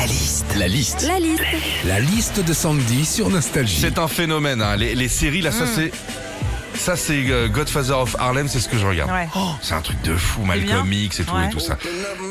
La liste. La liste. La liste. La liste de Sandy sur Nostalgie. C'est un phénomène, hein. les, les séries, là, ça c'est... Ça c'est euh, Godfather of Harlem, c'est ce que je regarde. Ouais. Oh, c'est un truc de fou, Malcolm X et tout Ouais. et tout ça.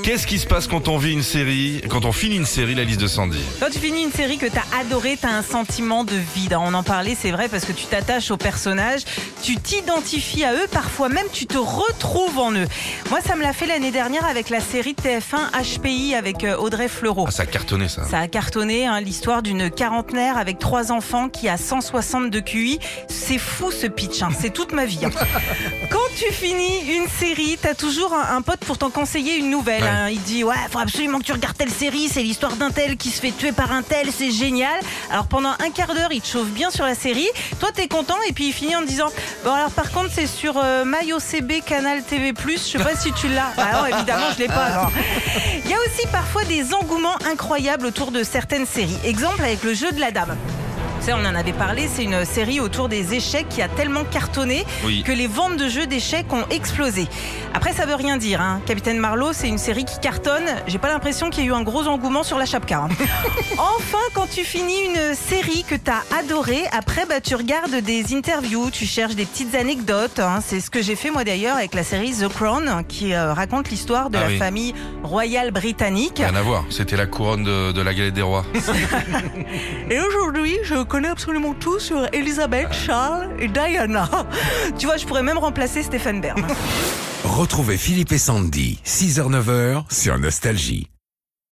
Qu'est-ce qui se passe quand on vit une série, quand on finit une série, la liste de Sandy? Quand tu finis une série que t'as adorée, t'as un sentiment de vide. On en parlait, c'est vrai, parce que tu t'attaches aux personnages, tu t'identifies à eux, parfois même tu te retrouves en eux. Moi, ça me l'a fait l'année dernière avec la série de TF1 HPI avec euh, Audrey Fleurot. Ah, ça a cartonné ça. Ça a cartonné, hein, l'histoire d'une quarantenaire avec trois enfants qui a 160 de QI. C'est fou ce pitch, hein, c'est toute ma vie. hein. Quand tu finis une série, t'as toujours un, un pote pour t'en conseiller une nouvelle. Ouais. hein. Il dit ouais, faut absolument que tu regardes telle série, c'est l'histoire d'un tel qui se fait tuer par un tel, c'est génial. Alors pendant un quart d'heure, il te chauffe bien sur la série. Toi, t'es content et puis il finit en te disant bon alors par contre c'est sur euh, MyOCB Canal TV+. Je sais pas si tu l'as. Bah non, évidemment je l'ai pas. alors. Il y a aussi parfois des engouements incroyables autour de certaines séries. Exemple avec le jeu de la dame. Sais, on en avait parlé, c'est une série autour des échecs qui a tellement cartonné Oui. que les ventes de jeux d'échecs ont explosé. Après, ça veut rien dire. Hein. Capitaine Marlowe, c'est une série qui cartonne. J'ai pas l'impression qu'il y ait eu un gros engouement sur la chapka. hein. enfin, quand tu finis une série que t'as adorée, après, bah, tu regardes des interviews, tu cherches des petites anecdotes. hein. C'est ce que j'ai fait moi d'ailleurs avec la série The Crown, qui euh, raconte l'histoire de Ah la oui. famille royale britannique. Rien à voir, c'était la couronne de, de la galette des rois. Et aujourd'hui, je connais absolument tout sur Elisabeth, Charles et Diana. Tu vois, je pourrais même remplacer Stéphane Bern. Retrouvez Philippe et Sandy, 6h-9h sur Nostalgie.